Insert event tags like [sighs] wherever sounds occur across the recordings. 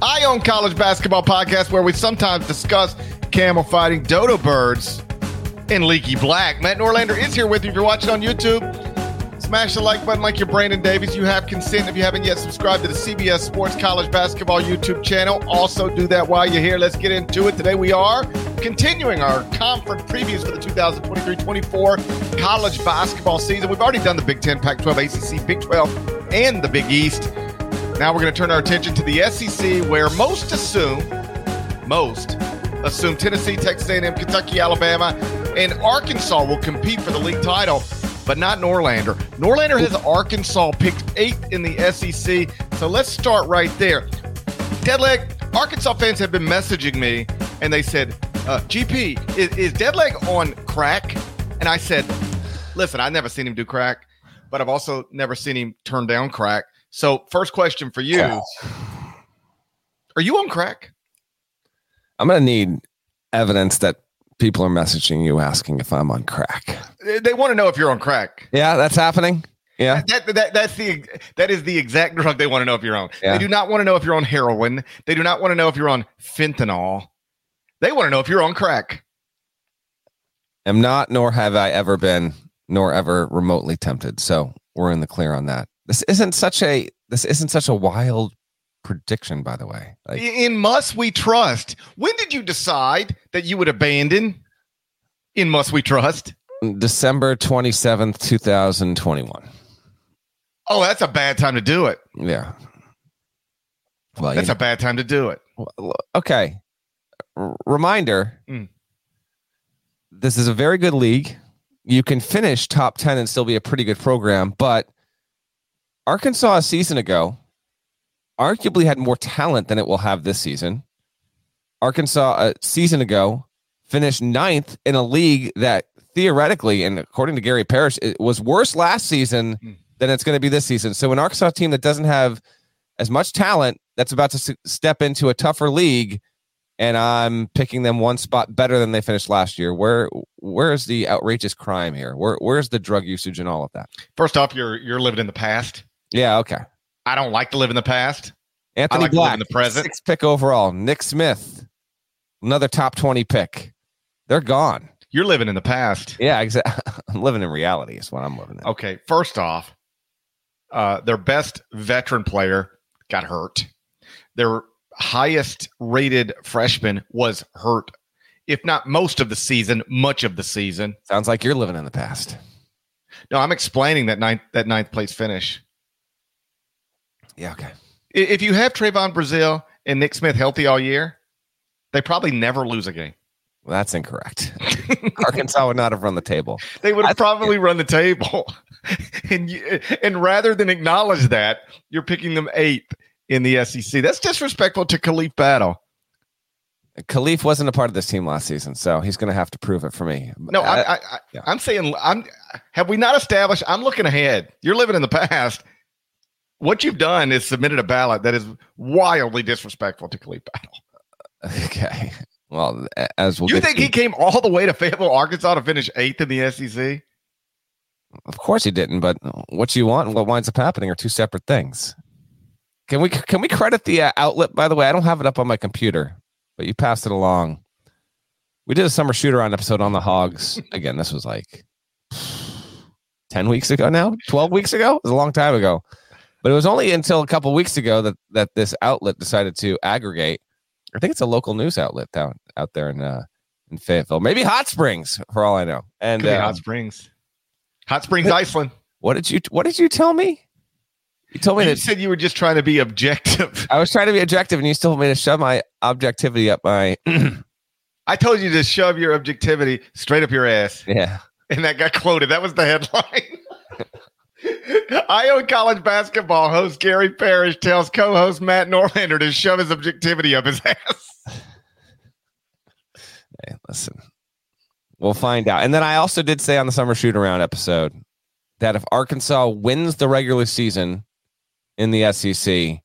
Eye on College Basketball podcast, where we sometimes discuss camel fighting dodo birds and leaky black. Matt Norlander is here with you. If you're watching on YouTube, smash the like button like you're Brandon Davies. You have consent if you haven't yet subscribed to the CBS Sports College Basketball YouTube channel. Also, do that while you're here. Let's get into it. Today, we are continuing our conference previews for the 2023 24 college basketball season. We've already done the Big 10, Pac 12, ACC, Big 12 and the Big East. Now we're going to turn our attention to the SEC, where most assume, most assume Tennessee, Texas A&M, Kentucky, Alabama, and Arkansas will compete for the league title, but not Norlander. Norlander has Arkansas picked eighth in the SEC. So let's start right there. Deadleg, Arkansas fans have been messaging me, and they said, uh, "GP, is, is Deadleg on crack?" And I said, "Listen, I've never seen him do crack." but I've also never seen him turn down crack. So, first question for you. Are you on crack? I'm going to need evidence that people are messaging you asking if I'm on crack. They want to know if you're on crack. Yeah, that's happening. Yeah. That, that, that's the that is the exact [laughs] drug they want to know if you're on. Yeah. They do not want to know if you're on heroin. They do not want to know if you're on fentanyl. They want to know if you're on crack. I'm not nor have I ever been nor ever remotely tempted. So we're in the clear on that. This isn't such a this isn't such a wild prediction, by the way. Like, in Muss we trust? When did you decide that you would abandon in Muss we trust? December twenty seventh, two thousand twenty one. Oh, that's a bad time to do it. Yeah. Well, that's you know, a bad time to do it. Okay. R- reminder: mm. This is a very good league you can finish top 10 and still be a pretty good program. But Arkansas a season ago arguably had more talent than it will have this season. Arkansas a season ago finished ninth in a league that theoretically, and according to Gary Parrish, it was worse last season hmm. than it's going to be this season. So an Arkansas team that doesn't have as much talent that's about to step into a tougher league and I'm picking them one spot better than they finished last year. Where where's the outrageous crime here? Where where's the drug usage and all of that? First off, you're you're living in the past. Yeah, okay. I don't like to live in the past. Anthony like Black, in the present. Six pick overall. Nick Smith, another top twenty pick. They're gone. You're living in the past. Yeah, exactly. [laughs] I'm living in reality. Is what I'm living in. Okay, first off, uh, their best veteran player got hurt. Their highest rated freshman was hurt, if not most of the season, much of the season. Sounds like you're living in the past. No, I'm explaining that ninth that ninth place finish. Yeah, okay. If you have Trevon Brazile and Nick Smith healthy all year, they probably never lose a game. Well, that's incorrect. [laughs] Arkansas would not have run the table. They would have probably run the table. [laughs] and you, and rather than acknowledge that, you're picking them eighth in the SEC. That's disrespectful to Khalif Battle. Khalif wasn't a part of this team last season, so he's going to have to prove it for me. No, I, I, I, yeah. I'm saying, I'm. Have we not established? I'm looking ahead. You're living in the past. What you've done is submitted a ballot that is wildly disrespectful to Khalif Battle. [laughs] Okay. Well, as we'll you think to, he came all the way to Fayetteville, Arkansas, to finish eighth in the SEC? Of course he didn't. But what you want and what winds up happening are two separate things. Can we can we credit the uh, outlet? By the way, I don't have it up on my computer, but you passed it along. We did a summer shooter on episode on the Hogs. [laughs] Again, this was like [sighs] ten weeks ago now, twelve weeks ago. It was a long time ago. But it was only until a couple weeks ago that that this outlet decided to aggregate. I think it's a local news outlet down out there in uh, in Fayetteville, maybe Hot Springs, for all I know. And uh, Hot Springs, Hot Springs, [laughs] Iceland. What did you What did you tell me? You told me that you that said you were just trying to be objective. [laughs] I was trying to be objective, and you still told me to shove my objectivity up my. [clears throat] I told you to shove your objectivity straight up your ass. Yeah, and that got quoted. That was the headline. Eye on College Basketball host Gary Parrish tells co-host Matt Norlander to shove his objectivity up his ass. Hey, listen, we'll find out. And then I also did say on the summer shoot around episode that if Arkansas wins the regular season in the SEC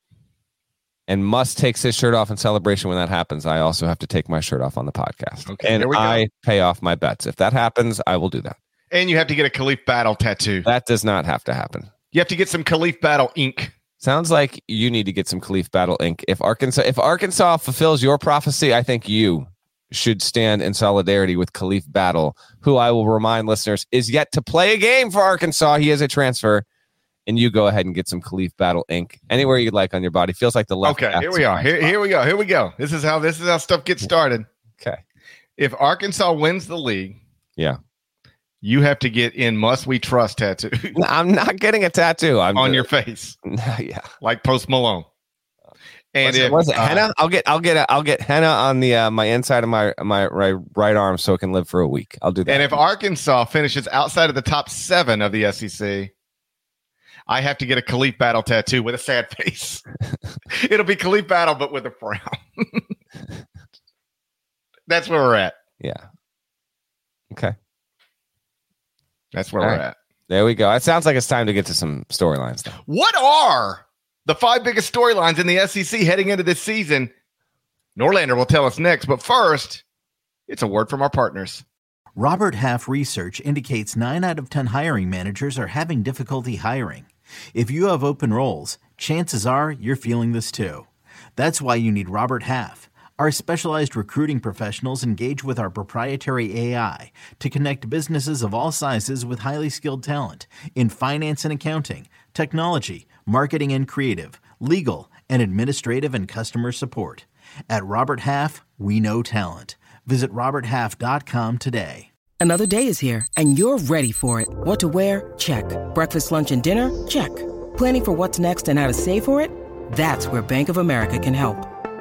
and Muss takes his shirt off in celebration when that happens, I also have to take my shirt off on the podcast. Okay, and I pay off my bets. If that happens, I will do that. And you have to get a Khalif Battle tattoo. That does not have to happen. You have to get some Khalif Battle ink. Sounds like you need to get some Khalif Battle ink. If Arkansas if Arkansas fulfills your prophecy, I think you should stand in solidarity with Khalif Battle, who I will remind listeners is yet to play a game for Arkansas. He is a transfer. And you go ahead and get some Khalif Battle ink anywhere you'd like on your body. Feels like the left. Okay, here we are. Here, here we go. Here we go. This is how this is how stuff gets started. Okay. If Arkansas wins the league, yeah, you have to get in Muss we trust tattoo. [laughs] I'm not getting a tattoo. I'm on your face. [laughs] yeah. Like Post Malone. And was it, was it uh, henna? I'll get I'll get a, I'll get henna on the uh, my inside of my my right, right arm so it can live for a week. I'll do that. And if Arkansas finishes outside of the top seven of the SEC, I have to get a Khalif Battle tattoo with a sad face. [laughs] It'll be Khalif Battle, but with a frown. That's where we're at. Yeah. Okay. That's where All we're right. at. There we go. It sounds like it's time to get to some storylines. What are the five biggest storylines in the SEC heading into this season? Norlander will tell us next. But first, it's a word from our partners. Robert Half research indicates nine out of 10 hiring managers are having difficulty hiring. If you have open roles, chances are you're feeling this too. That's why you need Robert Half. Our specialized recruiting professionals engage with our proprietary AI to connect businesses of all sizes with highly skilled talent in finance and accounting, technology, marketing and creative, legal, and administrative and customer support. At Robert Half, we know talent. Visit RobertHalf.com today. Another day is here, and you're ready for it. What to wear? Check. Breakfast, lunch, and dinner? Check. Planning for what's next and how to save for it? That's where Bank of America can help.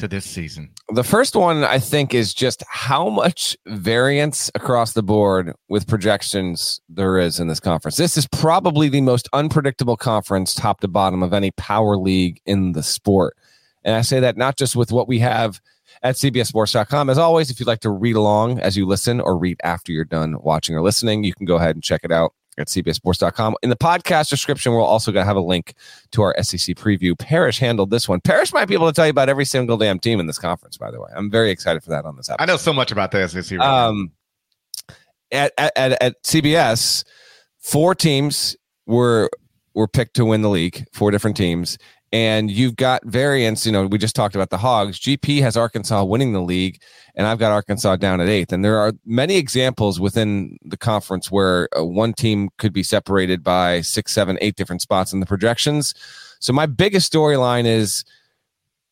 to this season? The first one, I think, is just how much variance across the board with projections there is in this conference. This is probably the most unpredictable conference, top to bottom, of any power league in the sport. And I say that not just with what we have at CBSSports.com. As always, if you'd like to read along as you listen or read after you're done watching or listening, you can go ahead and check it out at cbssports.com. In the podcast description, we're also going to have a link to our SEC preview. Parrish handled this one. Parrish might be able to tell you about every single damn team in this conference, by the way. I'm very excited for that on this episode. I know so much about the SEC. Right um, at, at, at CBS, four teams were were picked to win the league, four different teams and you've got variance. You know, we just talked about the Hogs. GP has Arkansas winning the league, and I've got Arkansas down at eighth. And there are many examples within the conference where uh, one team could be separated by six, seven, eight different spots in the projections. So my biggest storyline is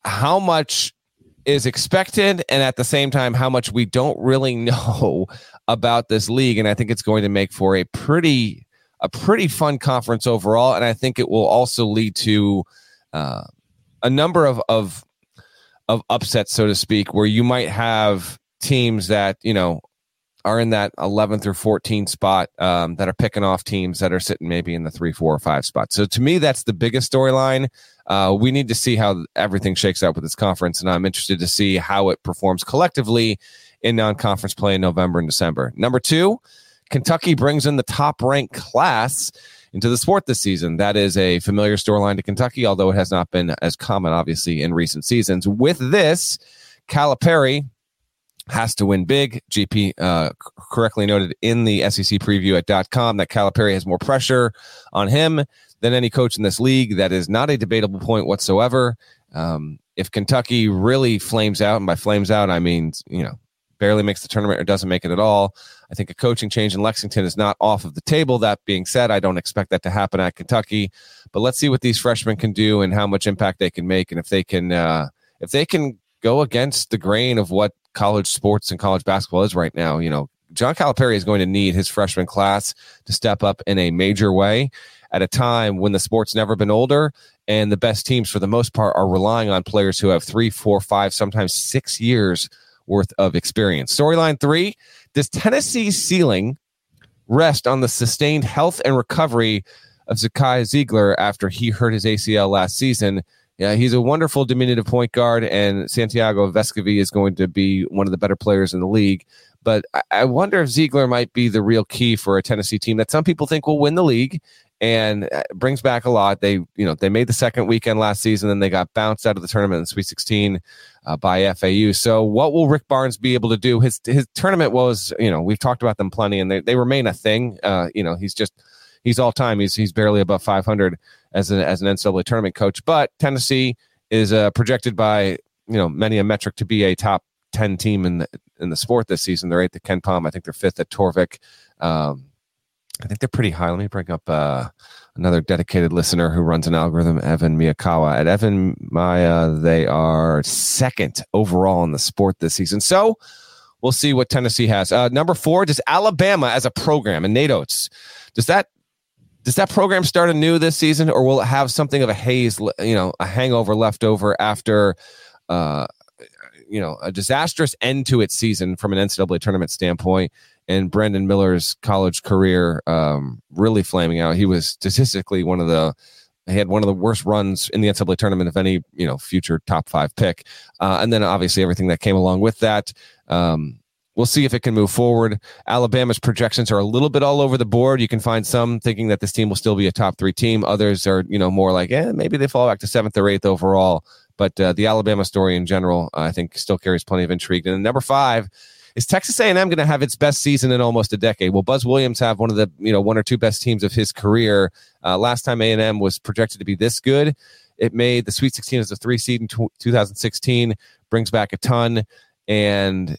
how much is expected, and at the same time, how much we don't really [laughs] know about this league. And I think it's going to make for a pretty a pretty fun conference overall. And I think it will also lead to uh, a number of of of upsets, so to speak, where you might have teams that you know are in that 11th or 14th spot um, that are picking off teams that are sitting maybe in the three, four, or five spot. So to me, that's the biggest storyline. Uh, we need to see how everything shakes out with this conference, and I'm interested to see how it performs collectively in non-conference play in November and December. Number two, Kentucky brings in the top ranked class into the sport this season. That is a familiar storyline to Kentucky, although it has not been as common, obviously, in recent seasons. With this, Calipari has to win big. GP uh, correctly noted in the SEC preview at .com that Calipari has more pressure on him than any coach in this league. That is not a debatable point whatsoever. Um, if Kentucky really flames out, and by flames out, I mean, you know, barely makes the tournament or doesn't make it at all, I think a coaching change in Lexington is not off of the table. That being said, I don't expect that to happen at Kentucky, but let's see what these freshmen can do and how much impact they can make, and if they can, uh, if they can go against the grain of what college sports and college basketball is right now. You know, John Calipari is going to need his freshman class to step up in a major way at a time when the sport's never been older and the best teams for the most part are relying on players who have three, four, five, sometimes six years worth of experience. Storyline three Does Tennessee's ceiling rest on the sustained health and recovery of Zakai Zeigler after he hurt his ACL last season? Yeah, he's a wonderful diminutive point guard, and Santiago Vescovi is going to be one of the better players in the league. But I wonder if Zeigler might be the real key for a Tennessee team that some people think will win the league and uh, brings back a lot. They, you know, they made the second weekend last season, and they got bounced out of the tournament in Sweet 16 uh, by FAU. So, what will Rick Barnes be able to do? His his tournament was, you know, we've talked about them plenty, and they, they remain a thing. Uh, you know, he's just he's all time. He's he's barely above 500 as an as an NCAA tournament coach. But Tennessee is uh, projected by you know many a metric to be a top ten team in the in the sport this season. They're eighth at KenPom. I think they're fifth at Torvik. Um, I think they're pretty high. Let me bring up uh, another dedicated listener who runs an algorithm, Evan Miyakawa. At EvanMiya, they are second overall in the sport this season. So we'll see what Tennessee has. Uh, number four, does Alabama as a program and Nate Oats, does that does that program start anew this season, or will it have something of a haze, you know, a hangover left over after, uh, you know, a disastrous end to its season from an NCAA tournament standpoint, and Brandon Miller's college career um, really flaming out? He was statistically one of the he had one of the worst runs in the NCAA tournament of any you know future top five pick, uh, and then obviously everything that came along with that. Um, We'll see if it can move forward. Alabama's projections are a little bit all over the board. You can find some thinking that this team will still be a top three team. Others are, you know, more like, eh, maybe they fall back to seventh or eighth overall. But uh, the Alabama story in general, I think, still carries plenty of intrigue. And number five is Texas A&M going to have its best season in almost a decade? Will Buzz Williams have one of the, you know, one or two best teams of his career? Uh, last time A&M was projected to be this good, it made the Sweet 16 as a three seed in t- 2016, brings back a ton. And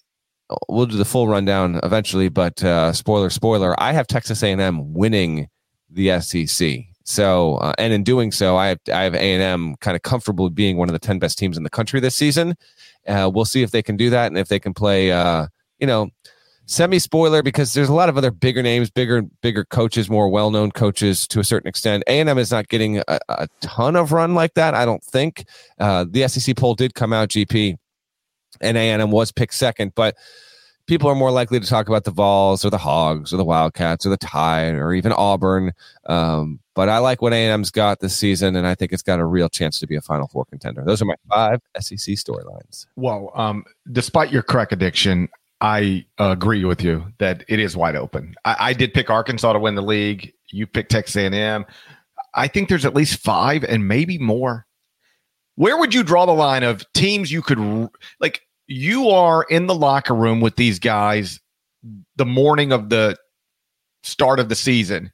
we'll do the full rundown eventually, but uh, spoiler, spoiler, I have Texas A&M winning the SEC. So, uh, and in doing so, I have I have A and M kind of comfortable being one of the ten best teams in the country this season. Uh, we'll see if they can do that and if they can play. Uh, you know, semi spoiler because there's a lot of other bigger names, bigger bigger coaches, more well known coaches to a certain extent. A and M is not getting a, a, ton of run like that. I don't think. Uh, the SEC poll did come out. GP and A&M was picked second, but people are more likely to talk about the Vols or the Hogs or the Wildcats or the Tide or even Auburn. Um, but I like what A&M's got this season, and I think it's got a real chance to be a Final Four contender. Those are my five SEC storylines. Well, um, despite your crack addiction, I agree with you that it is wide open. I, I did pick Arkansas to win the league. You picked Texas A&M. I think there's at least five and maybe more. Where would you draw the line of teams you could like? you are in the locker room with these guys the morning of the start of the season,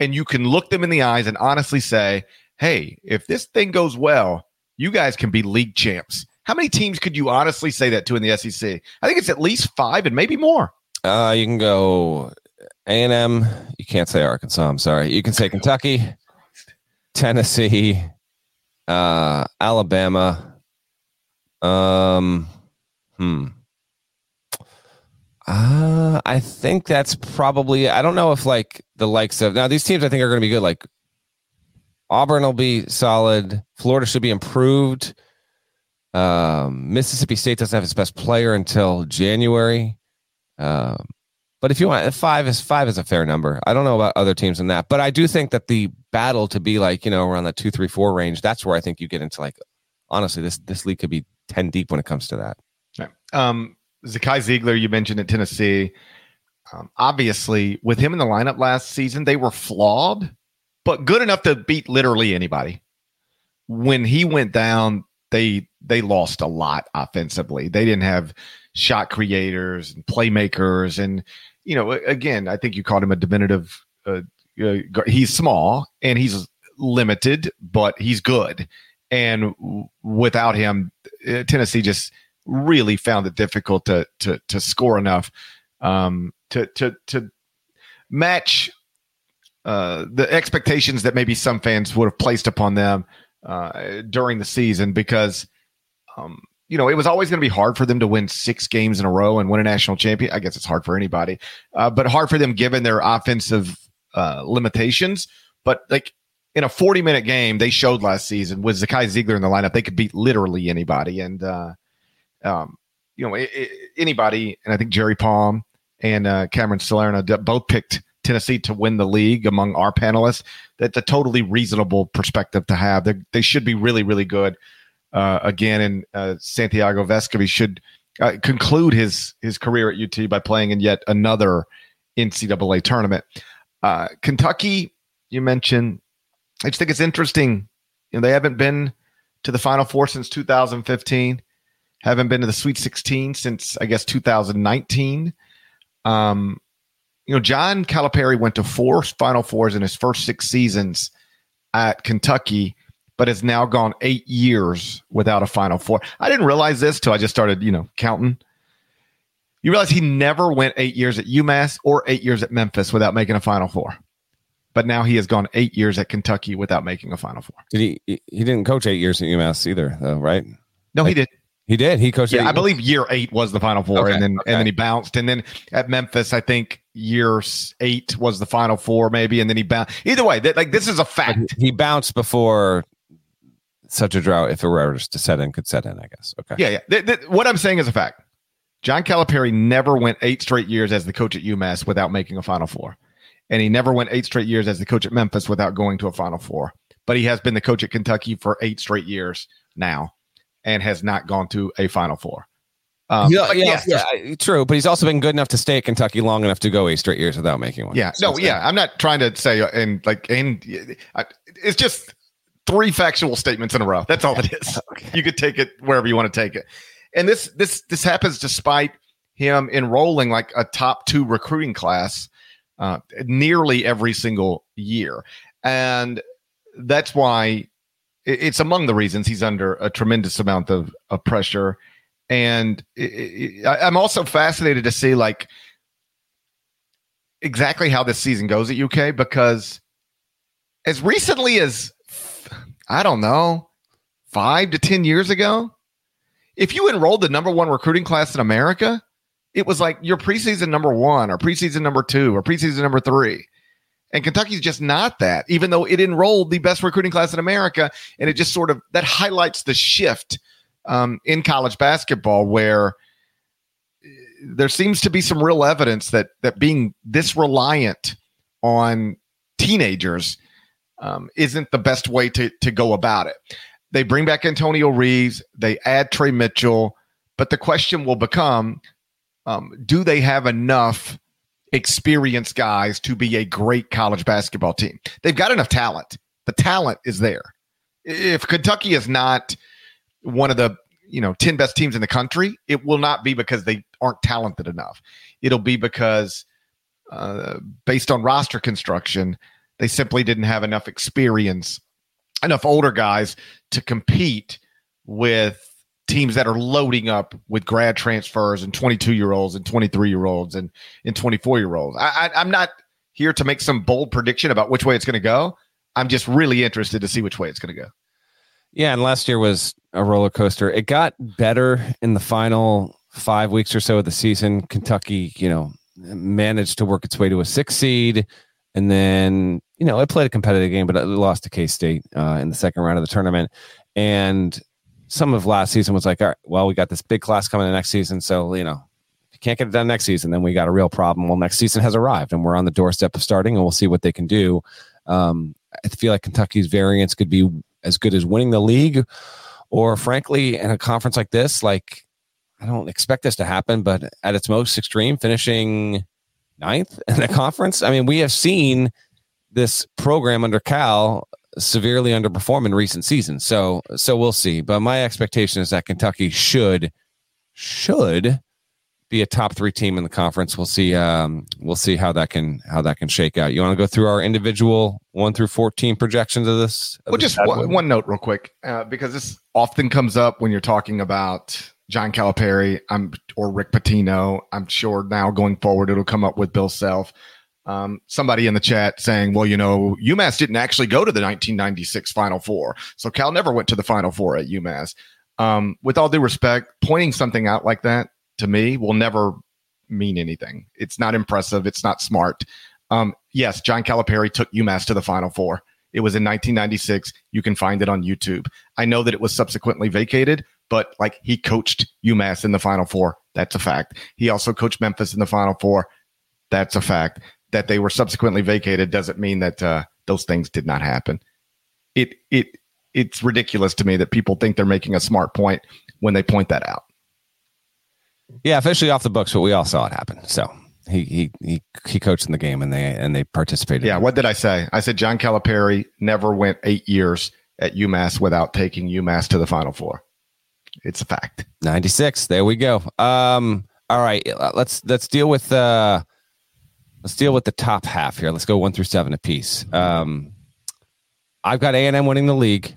and you can look them in the eyes and honestly say, hey, if this thing goes well, you guys can be league champs. How many teams could you honestly say that to in the SEC? I think it's at least five and maybe more. Uh, you can go A and M. You can't say Arkansas. I'm sorry. You can say Kentucky, Tennessee, uh, Alabama. Um, Hmm. Uh, I think that's probably. I don't know if like the likes of now these teams. I think are going to be good. Like Auburn will be solid. Florida should be improved. Um, Mississippi State doesn't have its best player until January. Um, But if you want five is five is a fair number. I don't know about other teams in that, but I do think that the battle to be like you know around the two, three, four range. That's where I think you get into like honestly, this this league could be ten deep when it comes to that. Right. Um, Zakai Zeigler, you mentioned at Tennessee. Um, obviously, with him in the lineup last season, they were flawed, but good enough to beat literally anybody. When he went down, they they lost a lot offensively. They didn't have shot creators and playmakers, and you know, again, I think you called him a diminutive. Uh, uh, he's small and he's limited, but he's good. And without him, uh, Tennessee just really found it difficult to to to score enough um, to to to match uh, the expectations that maybe some fans would have placed upon them uh, during the season because um, you know it was always going to be hard for them to win six games in a row and win a national champion. I guess it's hard for anybody, uh, but hard for them given their offensive uh, limitations. But like in a 40 minute game, they showed last season with Zakai Zeigler in the lineup, they could beat literally anybody. And, uh, um, you know, it, it, anybody, and I think Jerry Palm and uh, Cameron Salerno both picked Tennessee to win the league among our panelists. That's a totally reasonable perspective to have. They're, they should be really, really good. Uh, again, and uh, Santiago Vescovi should uh, conclude his his career at UT by playing in yet another NCAA tournament. Uh, Kentucky, you mentioned. I just think it's interesting. You know, they haven't been to the Final Four since 2015. Haven't been to the Sweet 16 since I guess 2019. Um, you know, John Calipari went to four Final Fours in his first six seasons at Kentucky, but has now gone eight years without a Final Four. I didn't realize this till I just started, you know, counting. You realize he never went eight years at UMass or eight years at Memphis without making a Final Four. But now he has gone eight years at Kentucky without making a Final Four. Did he? He didn't coach eight years at UMass either, though, right? No, like, he did. He did. He coached. Yeah, I believe year eight was the Final Four, okay, and then okay. and then he bounced, and then at Memphis, I think year eight was the Final Four, maybe, and then he bounced. Either way, that like this is a fact. He bounced before such a drought, if it were to set in, could set in. I guess. Okay. Yeah, yeah. The, the, what I'm saying is a fact. John Calipari never went eight straight years as the coach at UMass without making a Final Four, and he never went eight straight years as the coach at Memphis without going to a Final Four. But he has been the coach at Kentucky for eight straight years now and has not gone to a Final Four. Um, yeah, yeah, yeah, true. But he's also been good enough to stay at Kentucky long enough to go eight straight years without making one. Yeah, so no, yeah. I'm not trying to say uh, and like and it's just three factual statements in a row. That's all it is. [laughs] okay. You could take it wherever you want to take it. And this this this happens despite him enrolling like a top two recruiting class uh, nearly every single year, and that's why it's among the reasons he's under a tremendous amount of, of pressure. And it, it, I'm also fascinated to see like exactly how this season goes at UK because as recently as I don't know, five to 10 years ago, if you enrolled the number one recruiting class in America, it was like your preseason number one or preseason number two or preseason number three. And Kentucky's just not that, even though it enrolled the best recruiting class in America. And it just sort of that highlights the shift um, in college basketball where uh, there seems to be some real evidence that that being this reliant on teenagers um, isn't the best way to to go about it. They bring back Antonio Reeves, they add Trey Mitchell, but the question will become: um, Do they have enough experienced guys to be a great college basketball team. They've got enough talent. The talent is there. If Kentucky is not one of the you know 10 best teams in the country, it will not be because they aren't talented enough. It'll be because uh, based on roster construction, they simply didn't have enough experience, enough older guys to compete with teams that are loading up with grad transfers and 22 year olds and 23 year olds and, and 24 year olds. I, I, I'm not here to make some bold prediction about which way it's going to go. I'm just really interested to see which way it's going to go. Yeah, and last year was a roller coaster. It got better in the final five weeks or so of the season. Kentucky, you know, managed to work its way to a six seed, and then you know it played a competitive game, but it lost to K State uh, in the second round of the tournament. And some of last season was like, all right, well, we got this big class coming in next season, so you know, if you can't get it done next season, then we got a real problem. Well, next season has arrived, and we're on the doorstep of starting, and we'll see what they can do. Um, I feel like Kentucky's variance could be as good as winning the league, or frankly, in a conference like this, like I don't expect this to happen, but at its most extreme, finishing ninth in the [laughs] conference. I mean, we have seen this program under Cal severely underperform in recent seasons. So so we'll see. But my expectation is that Kentucky should should be a top three team in the conference. We'll see. Um, we'll see how that can how that can shake out. You want to go through our individual one through fourteen projections of this? Of well, just one, one, note, real quick, uh, because this often comes up when you're talking about John Calipari. I'm or Rick Pitino. I'm sure now going forward it'll come up with Bill Self. Um, somebody in the chat saying, well, you know, UMass didn't actually go to the 1996 Final Four. So Cal never went to the Final Four at UMass. Um, with all due respect, pointing something out like that to me will never mean anything. It's not impressive. It's not smart. Um, yes, John Calipari took UMass to the Final Four. It was in 1996. You can find it on YouTube. I know that it was subsequently vacated, but like he coached UMass in the Final Four. That's a fact. He also coached Memphis in the Final Four. That's a fact. That they were subsequently vacated doesn't mean that uh, those things did not happen. It it it's ridiculous to me that people think they're making a smart point when they point that out. Yeah, officially off the books, but we all saw it happen. So he he he he coached in the game and they and they participated. Yeah, what did I say? I said John Calipari never went eight years at UMass without taking UMass to the Final Four. It's a fact. Ninety six. There we go. Um. All right. Let's let's deal with uh. Let's deal with the top half here. Let's go one through seven apiece. Um, I've got A and M winning the league.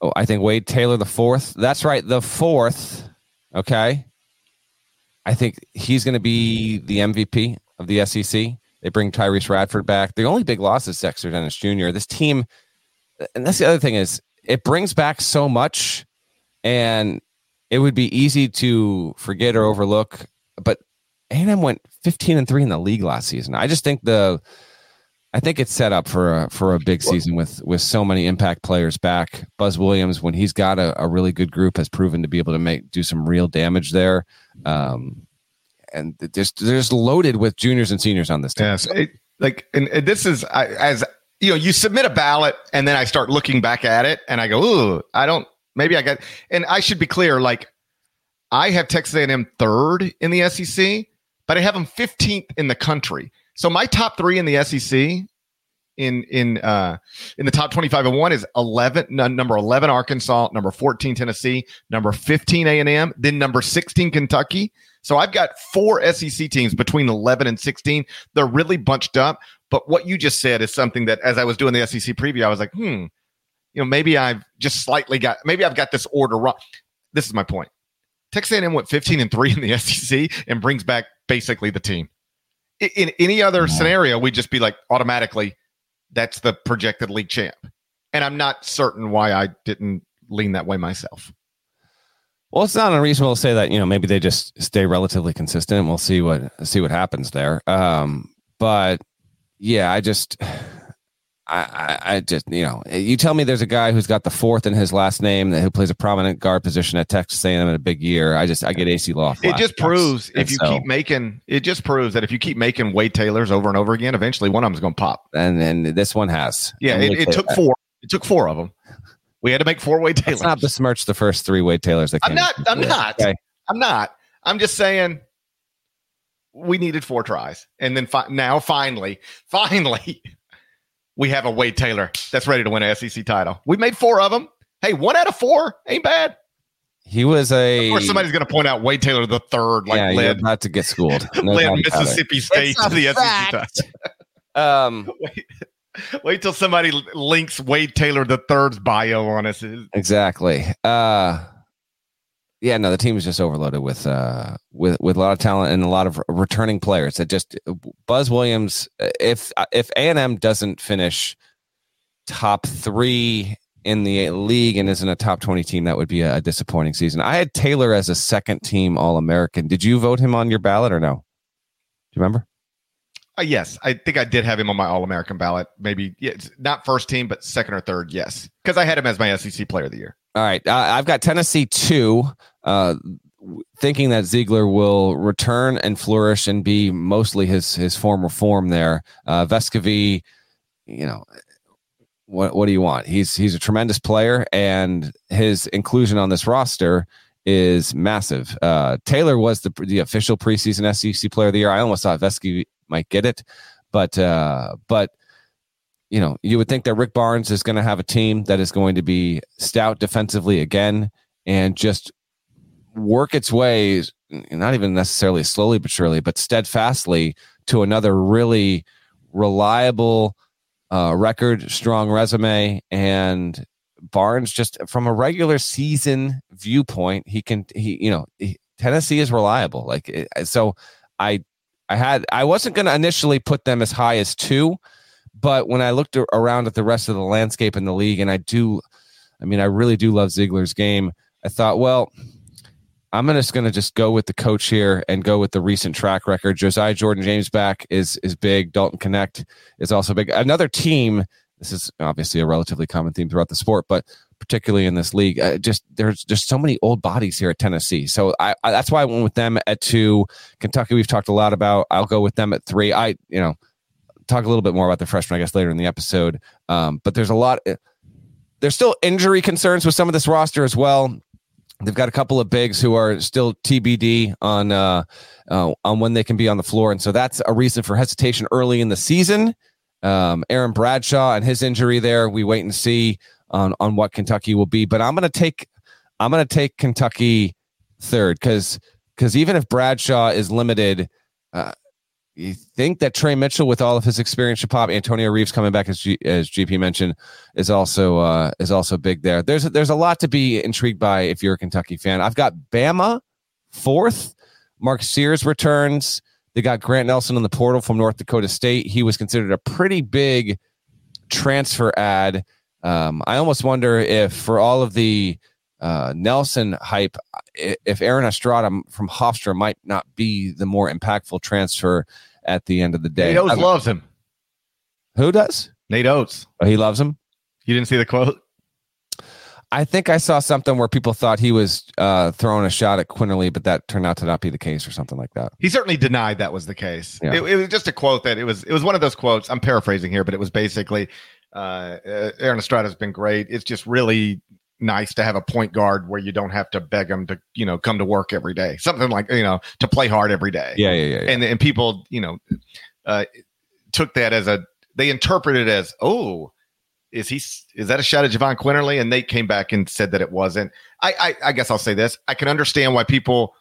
Oh, I think Wade Taylor the fourth. That's right, the fourth. Okay. I think he's going to be the MVP of the SEC. They bring Tyrece Radford back. The only big loss is Dexter Dennis Jr. This team, and that's the other thing is it brings back so much, and it would be easy to forget or overlook. But A&M went 15 and three in the league last season. I just think the I think it's set up for a for a big season with with so many impact players back. Buzz Williams, when he's got a, a really good group, has proven to be able to make do some real damage there. Um, and there's there's loaded with juniors and seniors on this team. Yes, it, like and, and, this is as you know, you submit a ballot, and then I start looking back at it, and I go, "Ooh, I don't." Maybe I got. And I should be clear, like I have Texas A&M third in the SEC, but I have them 15th in the country. So my top three in the SEC in in uh in the top 25 and one is 11 number 11 arkansas number 14 tennessee number 15 a&m then number 16 kentucky. So i've got four sec teams between 11 and 16 they're really bunched up but what you just said is something that as i was doing the sec preview i was like hmm you know maybe i've just slightly got maybe i've got this order wrong. This is my point texas a&m went 15 and 3 in the [laughs] sec and brings back basically the team in any other scenario, we'd just be like automatically, that's the projected league champ. And I'm not certain why I didn't lean that way myself. Well, it's not unreasonable to say that you know maybe they just stay relatively consistent. We'll see what see what happens there. Um, but yeah, I just I, I, just, you know, you tell me there's a guy who's got the fourth in his last name that who plays a prominent guard position at Texas A&M in a big year. I just, I get AC Law. It just proves if you so, keep making, it just proves that if you keep making Wade Taylors over and over again, eventually one of them's going to pop. And then this one has. Yeah, it, it took four. It took four of them. We had to make four Wade Taylors. Let's not besmirch the first three Wade Taylors. That I'm not. I'm not. Okay. I'm not. I'm just saying we needed four tries, and then fi- now finally, [laughs] finally we have a Wade Taylor that's ready to win an SEC title. We made four of them. Hey, one out of four ain't bad. He was a. Of course, somebody's going to point out Wade Taylor the third, like yeah, led not to get schooled. No led Mississippi State to the SEC title. [laughs] um, wait, wait till somebody links Wade Taylor the third's bio on us. Exactly. Uh, yeah, no, the team is just overloaded with uh with with a lot of talent and a lot of returning players. That just Buzz Williams. If if A and M doesn't finish top three in the league and isn't a top twenty team, that would be a, disappointing season. I had Taylor as a second team All American. Did you vote him on your ballot or no? Do you remember? Uh, yes, I think I did have him on my All American ballot. Maybe yeah, not first team, but second or third. Yes, because I had him as my SEC Player of the Year. All right, uh, I've got Tennessee two. Uh, thinking that Zeigler will return and flourish and be mostly his his former form there. Uh, Vescovi, you know, what what do you want? He's he's a tremendous player, and his inclusion on this roster is massive. Uh, Taylor was the the official preseason SEC Player of the Year. I almost thought Vesky might get it, but uh, but you know, you would think that Rick Barnes is going to have a team that is going to be stout defensively again and just work its way, not even necessarily slowly but surely, but steadfastly to another really reliable uh, record, strong resume, and Barnes just from a regular season viewpoint, he can he you know he, Tennessee is reliable. Like so, I I had I wasn't going to initially put them as high as two, but when I looked around at the rest of the landscape in the league, and I do, I mean, I really do love Zeigler's game. I thought, well, I'm just going to just go with the coach here and go with the recent track record. Josiah Jordan James back is is big. Dalton Knecht is also big. Another team. This is obviously a relatively common theme throughout the sport, but particularly in this league, uh, just there's just so many old bodies here at Tennessee. So I, I, that's why I went with them at two. Kentucky, we've talked a lot about. I'll go with them at three. I you know talk a little bit more about the freshman, I guess, later in the episode. Um, but there's a lot. Uh, there's still injury concerns with some of this roster as well. They've got a couple of bigs who are still TBD on uh, uh, on when they can be on the floor, and so that's a reason for hesitation early in the season. Um, Aaron Bradshaw and his injury there, we wait and see on on what Kentucky will be. But I'm going to take I'm going to take Kentucky third because because even if Bradshaw is limited, uh, you think that Trey Mitchell, with all of his experience, should pop. Antonio Reeves coming back as G, as GP mentioned is also uh, is also big there. There's there's a lot to be intrigued by if you're a Kentucky fan. I've got Bama fourth. Mark Sears returns. They got Grant Nelson in the portal from North Dakota State. He was considered a pretty big transfer ad. Um, I almost wonder if for all of the uh, Nelson hype, if Aaron Estrada from Hofstra might not be the more impactful transfer at the end of the day. Nate Oats loves him. Who does? Nate Oats. Oh, he loves him. You didn't see the quote? I think I saw something where people thought he was uh, throwing a shot at Quinerly, but that turned out to not be the case, or something like that. He certainly denied that was the case. Yeah. It, it, was just a quote that it was. It was one of those quotes. I'm paraphrasing here, but it was basically, uh, "Aaron Estrada has been great. It's just really nice to have a point guard where you don't have to beg them to you know come to work every day something like you know to play hard every day yeah yeah yeah, yeah. and and people you know uh took that as a they interpreted it as oh is he is that a shot at Jahvon Quinerly And Nate came back and said that it wasn't. I, I, I guess I'll say this: I can understand why people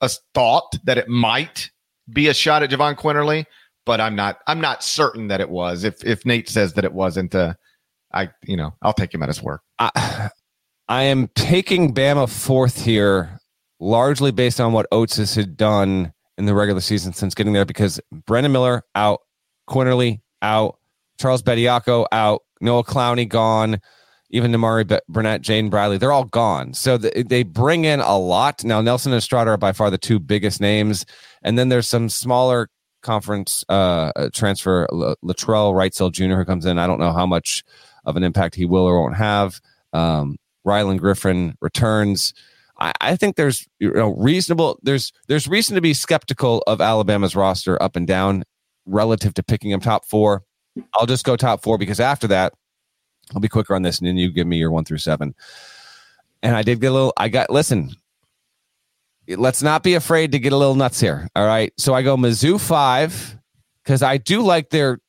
uh, thought that it might be a shot at Jahvon Quinerly but I'm not. I'm not certain that it was. If if Nate says that it wasn't, uh, I, you know, I'll take him at his word. I, I am taking Bama fourth here, largely based on what has had done in the regular season since getting there, because Brandon Miller out, Quinerly out, Charles Bediako out, Noah Clowney gone, even Nimari B- Burnett, Jaden Bradley, they're all gone. So th- they bring in a lot. Now, Nelson and Estrada are by far the two biggest names. And then there's some smaller conference uh, transfer, Latrell Wrightsell Jr., who comes in. I don't know how much of an impact he will or won't have. Um, Rylan Griffin returns. I, I, think there's you know reasonable there's there's reason to be skeptical of Alabama's roster up and down relative to picking them top four. I'll just go top four because after that, I'll be quicker on this, and then you give me your one through seven. And I did get a little. I got listen. Let's not be afraid to get a little nuts here. All right. So I go Mizzou five because I do like their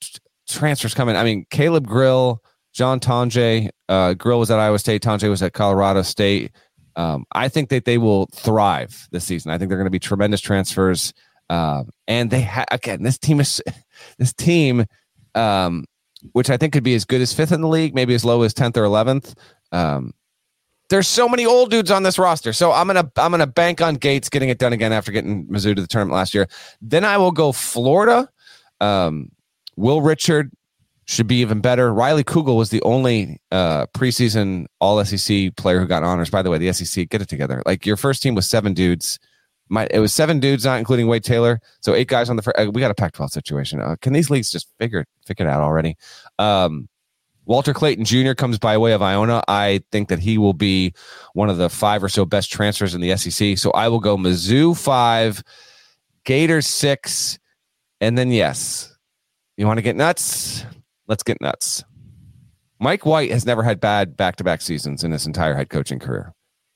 transfers coming. I mean, Caleb Grill, John Tonje, uh, Grill was at Iowa State, Tonje was at Colorado State. Um, I think that they will thrive this season. I think they're going to be tremendous transfers. Um, and they ha- again, this team is [laughs] this team, um, which I think could be as good as fifth in the league, maybe as low as tenth or eleventh. Um, there's so many old dudes on this roster, so I'm gonna I'm gonna bank on Gates getting it done again after getting Mizzou to the tournament last year. Then I will go Florida. Um, Will Richard, should be even better. Riley Kugel was the only uh, preseason All SEC player who got honors. By the way, the SEC get it together. Like your first team was seven dudes. My it was seven dudes, not including Wade Taylor. So eight guys on the first. Uh, we got a Pac-12 situation. Uh, can these leagues just figure figure it out already? Um, Walter Clayton Jr. comes by way of Iona. I think that he will be one of the five or so best transfers in the SEC. So I will go Mizzou five, Gators six, and then yes, you want to get nuts? Let's get nuts. Mike White has never had bad back to back seasons in his entire head coaching career.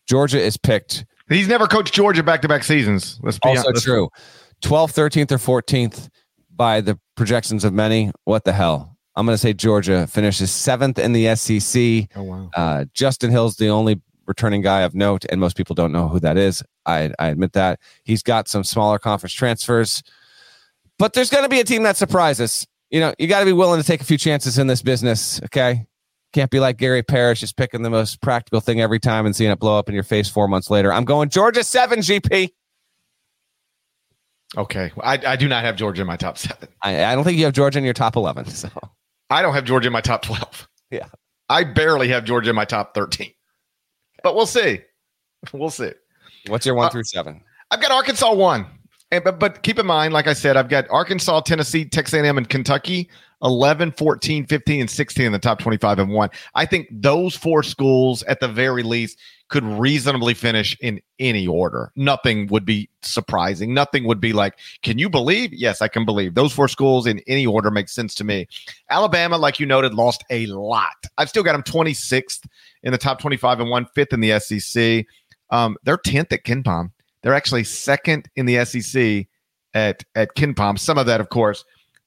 Georgia is picked. He's never coached Georgia back to back seasons. Let's be also honest. true. 12th, 13th, or 14th by the projections of many. What the hell? I'm going to say Georgia finishes seventh in the SEC. Oh, wow. Uh, Justin Hill's the only returning guy of note, and most people don't know who that is. I, I admit that. He's got some smaller conference transfers, but there's going to be a team that surprises. You know, you got to be willing to take a few chances in this business, okay? Can't be like Gary Parrish, just picking the most practical thing every time and seeing it blow up in your face four months later. I'm going Georgia 7 GP. Okay. I, I do not have Georgia in my top seven. I, I don't think you have Georgia in your top 11. So I don't have Georgia in my top 12. Yeah. I barely have Georgia in my top 13. But we'll see. We'll see. what's your one Uh, through seven? I've got Arkansas one. And, but, but keep in mind, like I said, I've got Arkansas, Tennessee, Texas A&M, and Kentucky 11, 14, 15, and 16 in the top 25 and one. I think those four schools, at the very least, could reasonably finish in any order. Nothing would be surprising. Nothing would be like, can you believe? Yes, I can believe. Those four schools in any order makes sense to me. Alabama, like you noted, lost a lot. I've still got them 26th in the top 25 and one, fifth in the SEC. Um, they're 10th at KenPom. They're actually second in the SEC at at KenPom. Some of that, of course,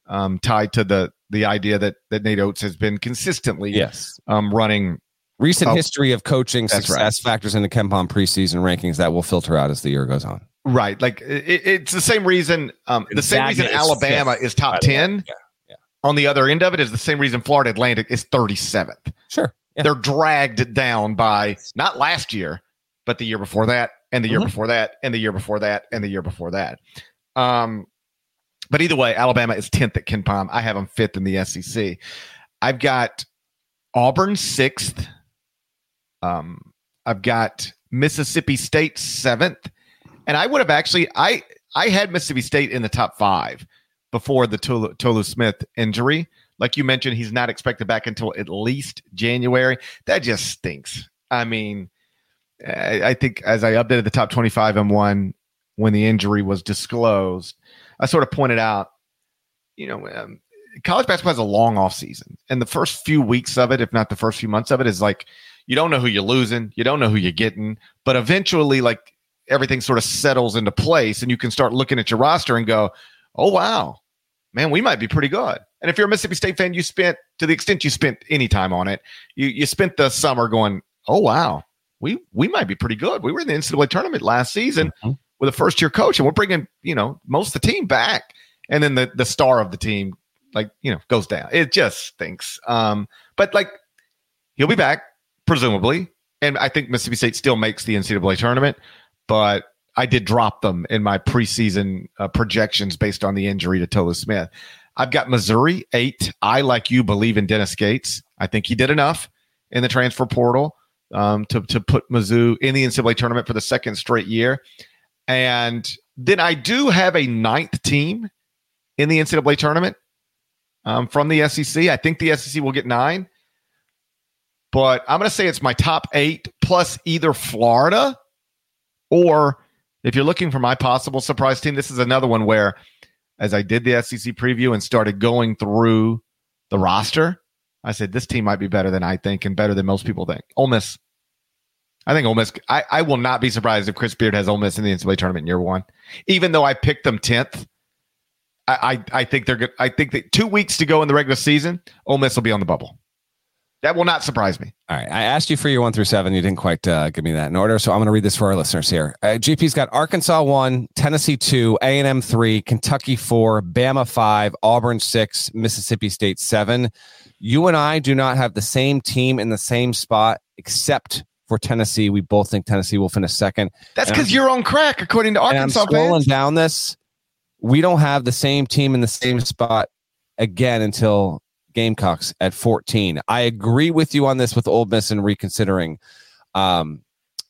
um, tied to the the idea that that Nate Oats has been consistently Yes. um, running. Recent history of coaching that's success factors into KenPom preseason rankings that will filter out as the year goes on. Right, like it, it's the same reason. Um, the same reason is Alabama fifth, is top by the way. ten. Yeah. On the other end of it is the same reason Florida Atlantic is thirty seventh. Sure. Yeah. They're dragged down by not last year, but the year before that, and the year Mhm. before that, and the year before that, and the year before that. Um, but either way, Alabama is tenth at KenPom. I have them fifth in the SEC. I've got Auburn sixth. Um, I've got Mississippi State seventh, and I would have actually I I had Mississippi State in the top five before the Tolu, Tolu Smith injury. Like you mentioned, he's not expected back until at least January. That just stinks. I mean, I, think as I updated the top 25 and one when the injury was disclosed, I sort of pointed out, you know, um, college basketball has a long off season, and the first few weeks of it, if not the first few months of it, is like you don't know who you're losing, you don't know who you're getting, but eventually, like everything sort of settles into place, and you can start looking at your roster and go, "Oh wow, man, we might be pretty good." And if you're a Mississippi State fan, you spent to the extent you spent any time on it, you you spent the summer going, "Oh wow, we we might be pretty good. We were in the NCAA tournament last season Mhm. with a first year coach, and we're bringing you know most of the team back." And then the the star of the team, like you know, goes down. It just stinks. Um, but like he'll be back presumably, and I think Mississippi State still makes the NCAA tournament, but. I did drop them in my preseason uh, projections based on the injury to Tolu Smith. I've got Missouri eight. I, like you, believe in Dennis Gates. I think he did enough in the transfer portal um, to to put Mizzou in the NCAA tournament for the second straight year. And then I do have a ninth team in the NCAA tournament um, from the SEC. I think the SEC will get nine, but I'm going to say it's my top eight plus either Florida or if you're looking for my possible surprise team, this is another one where as I did the SEC preview and started going through the roster, I said this team might be better than I think and better than most people think. Ole Miss. I think Ole Miss. I, I will not be surprised if Chris Beard has Ole Miss in the NCAA tournament in year one, even though I picked them tenth. I, I I think they're good. I think that two weeks to go in the regular season, Ole Miss will be on the bubble. That will not surprise me. All right. I asked you for your one through seven. You didn't quite uh, give me that in order. So I'm going to read this for our listeners here. Uh, GP's got Arkansas one, Tennessee two, A&M three, Kentucky four, Bama five, Auburn six, Mississippi State seven. You and I do not have the same team in the same spot, except for Tennessee. We both think Tennessee will finish second. That's because you're on crack, according to Arkansas. and I'm scrolling fans. down this. We don't have the same team in the same spot again until Gamecocks at 14. I agree with you on this with Ole Miss and reconsidering. Um,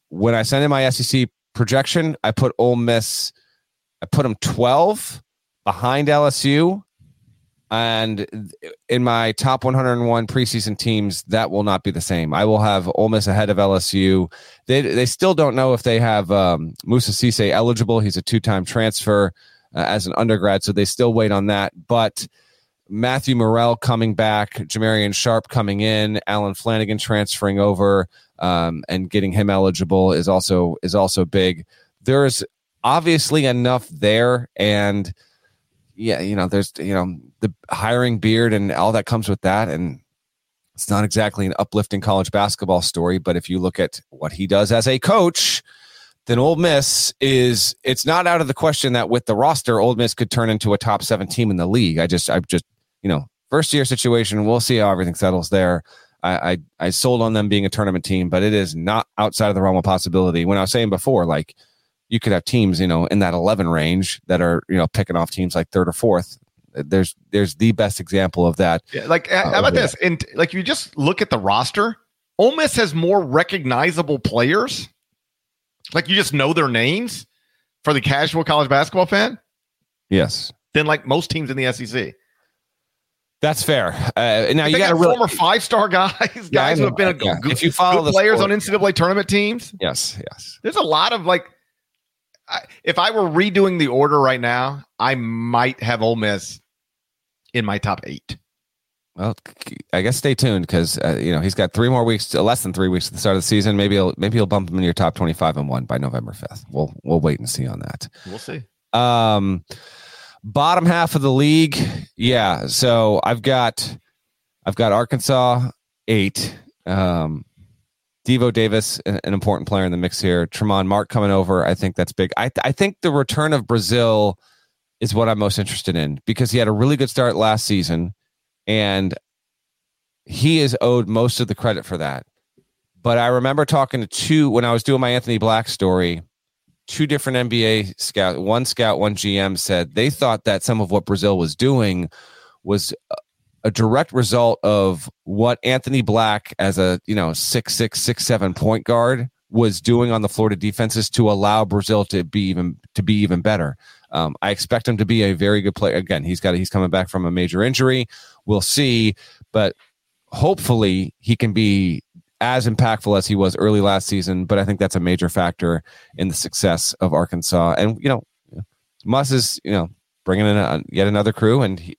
when I sent in my SEC projection, I put Ole Miss, I put them 12 behind LSU. And in my top 101 preseason teams, that will not be the same. I will have Ole Miss ahead of LSU. They they still don't know if they have um, Moussa Cisse eligible. He's a two time transfer uh, as an undergrad, so they still wait on that. But Matthew Murrell coming back, Jamarion Sharp coming in, Allen Flanigan transferring over, um, and getting him eligible is also is also big. There's obviously enough there, and yeah, you know, there's you know the hiring Beard and all that comes with that, and it's not exactly an uplifting college basketball story. But if you look at what he does as a coach, then Ole Miss is it's not out of the question that with the roster, Ole Miss could turn into a top seven team in the league. I just I just you know first year situation. We'll see how everything settles there. I, I I sold on them being a tournament team, but it is not outside of the realm of possibility. When I was saying before, like you could have teams, you know, in that 11 range that are, you know, picking off teams like third or fourth. There's there's the best example of that. Yeah, like uh, how about this? And like you just look at the roster, Ole Miss has more recognizable players. Like you just know their names for the casual college basketball fan. Yes. Than like most teams in the SEC. That's fair. Uh, now you got, really, former five star guys, [laughs] guys yeah, who have been a, yeah. good, if you follow the players sport. on NCAA tournament teams. Yes, yes. There's a lot of like I, if I were redoing the order right now, I might have Ole Miss in my top eight. Well, I guess stay tuned because uh, you know he's got three more weeks, less than three weeks at the start of the season. Maybe he'll maybe he'll bump him in your top twenty-five and one by November fifth. We'll we'll wait and see on that. We'll see. Um, bottom half of the league, yeah. So I've got I've got Arkansas eight. Um, Devo Davis, an, important player in the mix here. Tramon Mark coming over. I think that's big. I, I think the return of Brazile is what I'm most interested in because he had a really good start last season and he is owed most of the credit for that. But I remember talking to two when I was doing my Anthony Black story, two different NBA scout, one scout, one GM said they thought that some of what Brazile was doing was a direct result of what Anthony Black as a you know six six six seven point guard was doing on the Florida defenses to allow Brazile to be even to be even better. Um, I expect him to be a very good player. Again, he's got he's coming back from a major injury. We'll see, but hopefully he can be as impactful as he was early last season. But I think that's a major factor in the success of Arkansas. And you know, Muss is you know bringing in a, yet another crew, and he,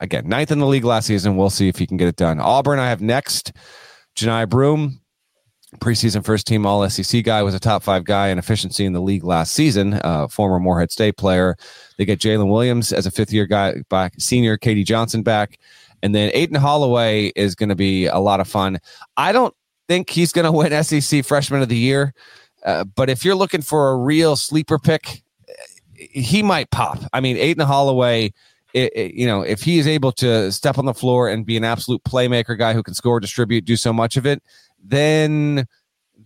again, ninth in the league last season. We'll see if he can get it done. Auburn, I have next. Johni Broome, preseason first team All SEC guy, was a top five guy in efficiency in the league last season. Uh, former Morehead State player. They get Jaylin Williams as a fifth year guy back, senior KD Johnson back, and then Aden Holloway is going to be a lot of fun. I don't think he's going to win SEC Freshman of the Year, uh, but if you're looking for a real sleeper pick, he might pop. I mean, Aden Holloway it, it, you know, if he is able to step on the floor and be an absolute playmaker guy who can score, distribute, do so much of it, then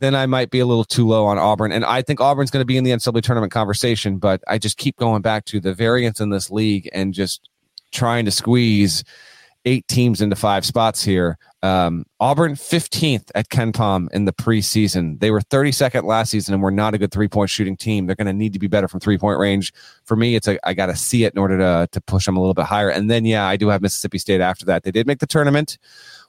then I might be a little too low on Auburn. And I think Auburn's going to be in the NCAA tournament conversation, but I just keep going back to the variance in this league and just trying to squeeze eight teams into five spots here. Um, Auburn 15th at KenPom in the preseason. They were 32nd last season and were not a good three point shooting team. They're going to need to be better from three point range. For me, it's a I got to see it in order to to push them a little bit higher. And then yeah, I do have Mississippi State after that. They did make the tournament.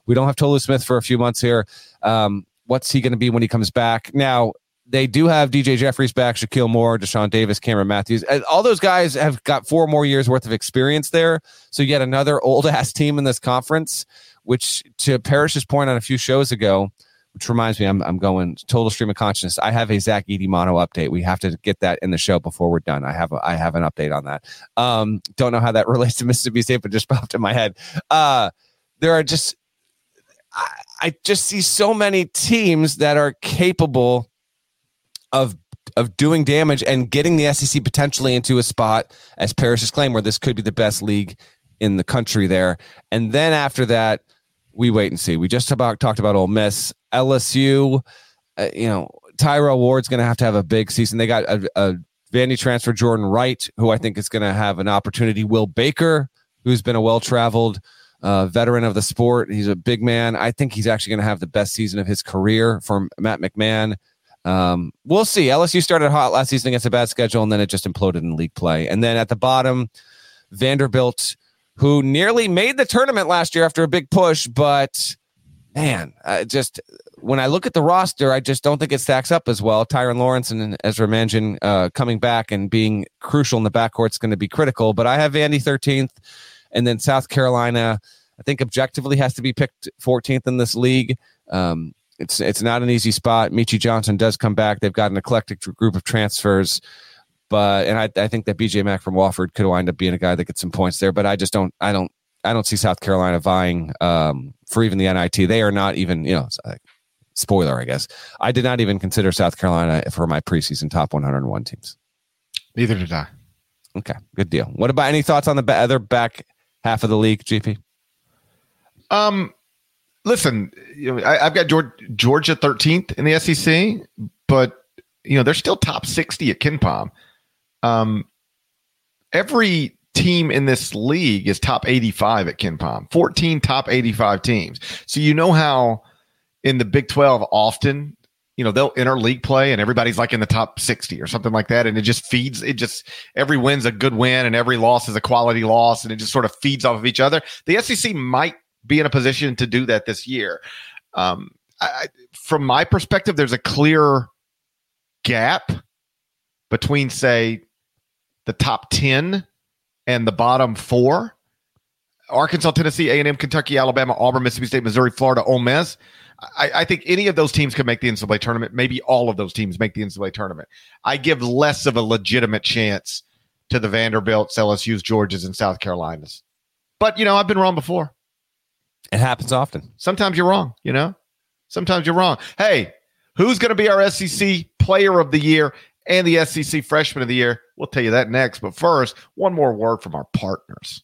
We don't have Tolu Smith for a few months here. Um, what's he going to be when he comes back? Now they do have DJ Jeffries back, Shakeel Moore, Dashawn Davis, Cameron Matthews. All those guys have got four more years worth of experience there. So yet another old [laughs] ass team in this conference, which to Parrish's point on a few shows ago, which reminds me, I'm, I'm going total stream of consciousness. I have a Zach Edey mono update. We have to get that in the show before we're done. I have a, I have an update on that. Um, don't know how that [laughs] relates to Mississippi State, but just popped in my head. Uh, there are just, I, just see so many teams that are capable of of doing damage and getting the SEC potentially into a spot, as Parrish's claim, where this could be the best league in the country there. And then after that, we wait and see. We just about talked about Ole Miss, LSU. Uh, you know, Tyrell Ward's going to have to have a big season. They got a, a Vandy transfer, Jordan Wright, who I think is going to have an opportunity. Will Baker, who's been a well traveled uh, veteran of the sport. He's a big man. I think he's actually going to have the best season of his career from Matt McMahon. Um, we'll see. LSU started hot last season against a bad schedule, and then it just imploded in league play. And then at the bottom, Vanderbilt, who nearly made the tournament last year after a big push, but man, uh, just when I look at the roster, I just don't think it stacks up as well. Tyrin Lawrence and Ezra Manjon uh, coming back and being crucial in the backcourt is going to be critical. But I have Vandy 13th, and then South Carolina. I think objectively has to be picked 14th in this league. Um, it's it's not an easy spot. Meechie Johnson does come back. They've got an eclectic group of transfers, but and I, I think that BJ Mack from Wofford could wind up being a guy that gets some points there. But I just don't I don't I don't see South Carolina vying um, for even the NIT. They are not even you know. Spoiler, I guess. I did not even consider South Carolina for my preseason top 101 teams. Neither did I. Okay, good deal. What about any thoughts on the other back half of the league, GP? Um, listen, you know, I, have got Georgia 13th in the SEC, but you know they're still top 60 at KenPom. Um, every team in this league is top 85 at KenPom. 14 top 85 teams. So you know how in the Big 12 often you know they'll enter league play and everybody's like in the top 60 or something like that and it just feeds it just every win's a good win and every loss is a quality loss and it just sort of feeds off of each other the sec might be in a position to do that this year. Um, I, from my perspective, there's a clear gap between, say, the top 10 and the bottom four. Arkansas, Tennessee, A&M, Kentucky, Alabama, Auburn, Mississippi State, Missouri, Florida, Ole Miss. I, I, think any of those teams could make the NCAA tournament. Maybe all of those teams make the NCAA tournament. I give less of a legitimate chance to the Vanderbilts, LSU's, Georgias, and South Carolinas. But, you know, I've been wrong before. It happens often. Sometimes you're wrong, you know? Sometimes you're wrong. Hey, who's going to be our SEC player of the year and the SEC freshman of the year? We'll tell you that next. But first, one more word from our partners.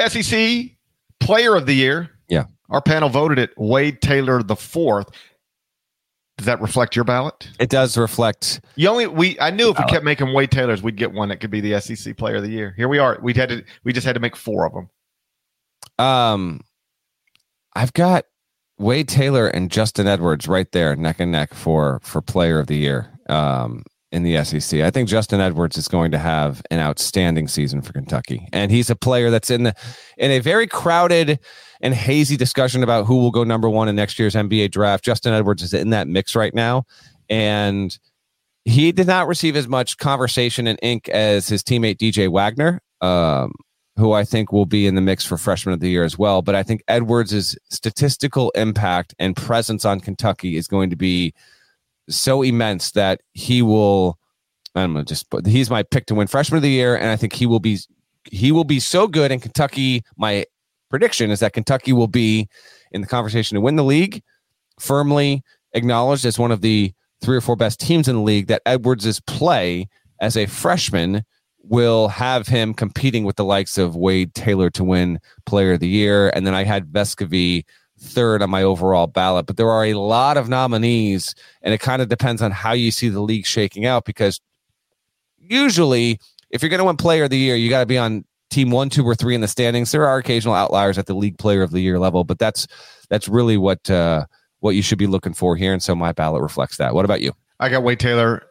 SEC Player of the Year. Yeah, our panel voted it. Wade Taylor the fourth. Does that reflect your ballot? It does reflect. You only we. I knew if we kept making Wade Taylors, we'd get one that could be the SEC Player of the Year. Here we are. We had to. We just had to make four of them. Um, I've got Wade Taylor and Justin Edwards right there, neck and neck for for Player of the Year. Um, in the SEC. I think Justin Edwards is going to have an outstanding season for Kentucky. And he's a player that's in the in a very crowded and hazy discussion about who will go number 1 in next year's NBA draft. Justin Edwards is in that mix right now and he did not receive as much conversation and ink as his teammate DJ Wagner. Um, who I think will be in the mix for freshman of the year as well. But I think Edwards' statistical impact and presence on Kentucky is going to be so immense that he will. I'm gonna just put he's my pick to win freshman of the year, and I think he will be he will be so good in Kentucky. My prediction is that Kentucky will be in the conversation to win the league, firmly acknowledged as one of the three or four best teams in the league. That Edwards's play as a freshman will have him competing with the likes of Wade Taylor to win Player of the Year, and then I had Vescovi third on my overall ballot, but there are a lot of nominees, and it kind of depends on how you see the league shaking out. Because usually, if you're going to win Player of the Year, you got to be on team one, two, or three in the standings. There are occasional outliers at the league Player of the Year level, but that's that's really what uh, what you should be looking for here. And so my ballot reflects that. What about you? I got Wade Taylor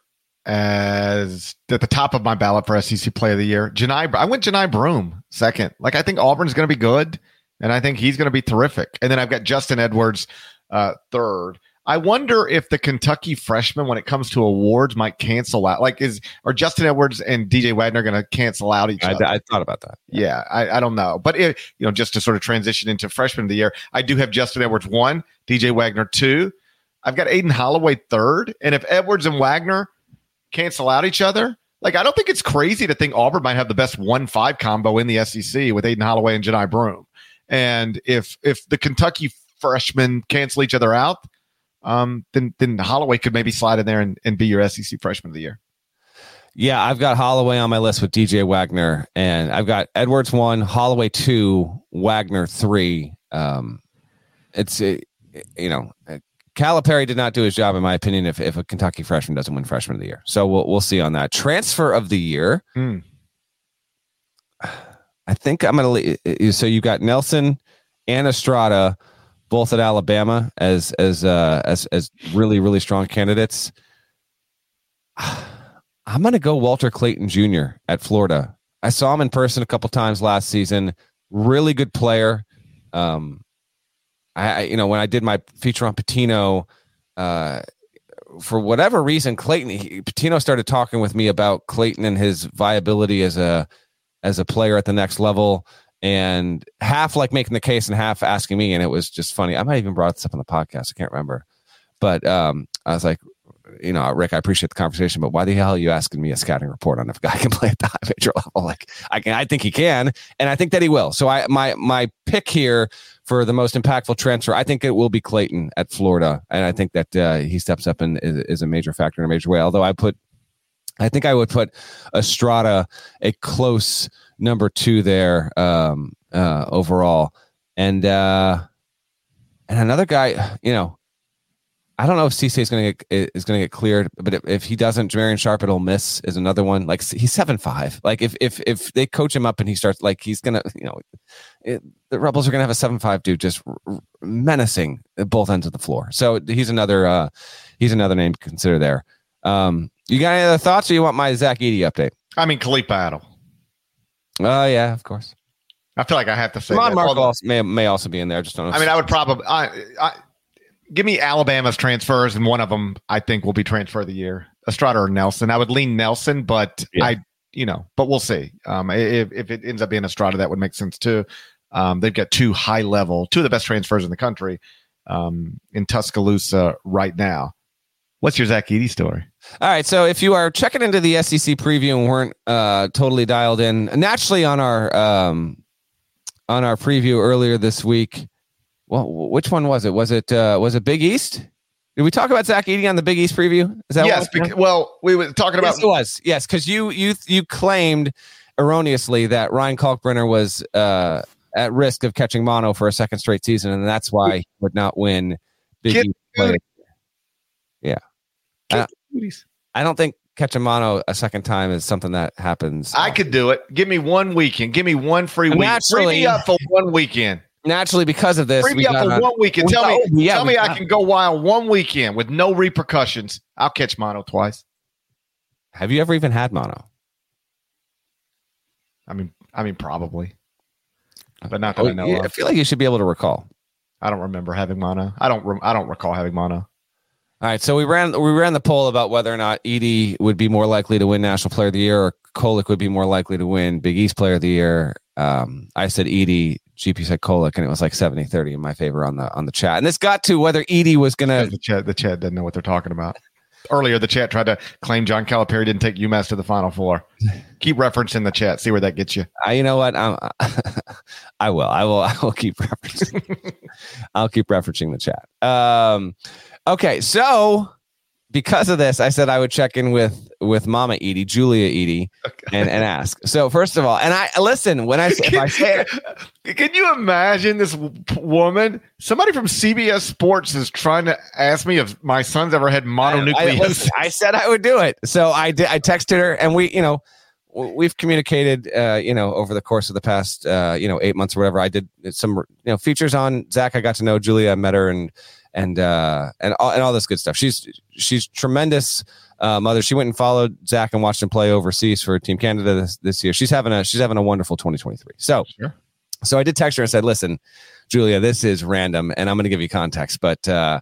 as at the top of my ballot for SEC Player of the Year. Johni, I went Johni Broome second. Like I think Auburn's going to be good and I think he's going to be terrific. And then I've got Justin Edwards uh, third. I wonder if the Kentucky freshmen, when it comes to awards, might cancel out. Like, is are Justin Edwards and DJ Wagner going to cancel out each I, other? I thought about that. yeah, I, I don't know, but it, you know, just to sort of transition into freshman of the year, I do have Justin Edwards one, DJ Wagner two. I've got Aden Holloway third, and if Edwards and Wagner cancel out each other, like I don't think it's crazy to think Auburn might have the best one five combo in the SEC with Aden Holloway and Johni Broome. And if if the Kentucky freshmen cancel each other out, um, then then Holloway could maybe slide in there and, and be your SEC freshman of the year. Yeah, I've got Holloway on my list with DJ Wagner, and I've got Edwards one, Holloway two, Wagner three. Um, it's uh, you know, Calipari did not do his job, in my opinion. If if a Kentucky freshman doesn't win freshman of the year, so we'll we'll see on that transfer of the year. Hmm. I think I'm gonna. le- So you got Nelson and Estrada, both at Alabama as as uh, as as really really strong candidates. [sighs] I'm gonna go Walter Clayton Jr. at Florida. I saw him in person a couple times last season. Really good player. Um, I, I you know when I did my feature on Pitino, uh, for whatever reason, Clayton he, Pitino started talking with me about Clayton and his viability as a as a player at the next level and half like making the case and half asking me and it was just funny. I might even brought this up on the podcast. I can't remember. But um, i was like you know rick i appreciate the conversation but why the hell are you asking me a scouting report on if a guy [laughs] can play at the high major level? Like i can i think he can and i think that he will. So i my my pick here for the most impactful transfer i think it will be clayton at florida and i think that uh, he steps up and is, is a major factor in a major way although i put I think I would put Estrada a close number two there um, uh, overall, and uh, and another guy. You know, I don't know if Cisse is going to get is going to get cleared, but if, if he doesn't, Jamarion Sharp at Ole Miss is another one. Like he's seven five. Like if if if they coach him up and he starts like he's gonna, you know, it, the Rebels are to have a seven five dude just menacing at both ends of the floor. So he's another uh, he's another name to consider there. Um, you got any other thoughts, or you want my Zach Edey update? I mean, Khalif Battle. Oh yeah, of course. I feel like I have to say Ron that. Mark Although- also, may may also be in there. Just don't. Know I mean, I would probably I, I, give me Alabama's transfers, and one of them I think will be transfer of the year, Estrada or Nelson. I would lean Nelson, but Yeah. I, you know, but we'll see. Um, if if it ends up being Estrada, that would make sense too. Um, they've got two high level, two of the best transfers in the country, um, in Tuscaloosa right now. What's your Zach Edey story? All right. So if you are checking into the SEC preview and weren't uh, totally dialed in, naturally on our um, on our preview earlier this week, well, which one was it? Was it uh, was it Big East? Did we talk about Zach Edey on the Big East preview? Is that yes, what bec- well, we were talking about yes, it was. Yes, because you you you claimed erroneously that Ryan Kalkbrenner was uh, at risk of catching mono for a second straight season, and that's why he would not win Big Kid- East play. Yeah, Uh, Cooties. I don't think catching mono a second time is something that happens. I could do it. Give me one weekend. Give me one free week. Free me up for one weekend. naturally because of this. Free we me up got for on- one weekend. we Tell me, yeah, tell we me I can go wild one weekend with no repercussions. I'll catch mono twice. Have you ever even had mono? I mean, I mean, probably, uh, but not that Oh, I know yeah, I feel like you should be able to recall. I don't remember having mono. I don't. Rem- I don't recall having mono. All right, so we ran we ran the poll about whether or not Edey would be more likely to win National Player of the Year or Kolek would be more likely to win Big East Player of the Year. Um, I said Edey, GP said Kolek, and it was like 70-30 in my favor on the on the chat. And this got to whether Edey was gonna The chat. The chat doesn't know what they're talking about. Earlier, the chat tried to claim John Calipari didn't take UMass to the Final Four. Keep referencing the chat. See where that gets you. I, you know what? I'm, [laughs] I will. I will. I will keep referencing. [laughs] I'll keep referencing the chat. Um, okay, so because of this, I said I would check in with with Mama Edey, Julia Edey, and and ask. So first of all, and I listen when I say- if I say it, Can you imagine this woman? Somebody from CBS Sports is trying to ask me if my son's ever had I, mononucleosis. listen, I said I would do it. So I did. I texted her, and we, you know, we've communicated, uh, you know, over the course of the past, uh, you know, eight months or whatever. I did some, you know, features on Zach. I got to know Julia, I met her, and and uh, and all, and all this good stuff. She's she's tremendous. Uh, mother, she went and followed Zach and watched him play overseas for Team Canada this, this year. She's having a she's having a wonderful 2023. So, Sure. so I did text her and said, "Listen, Julia, this is random, and I'm going to give you context, but uh,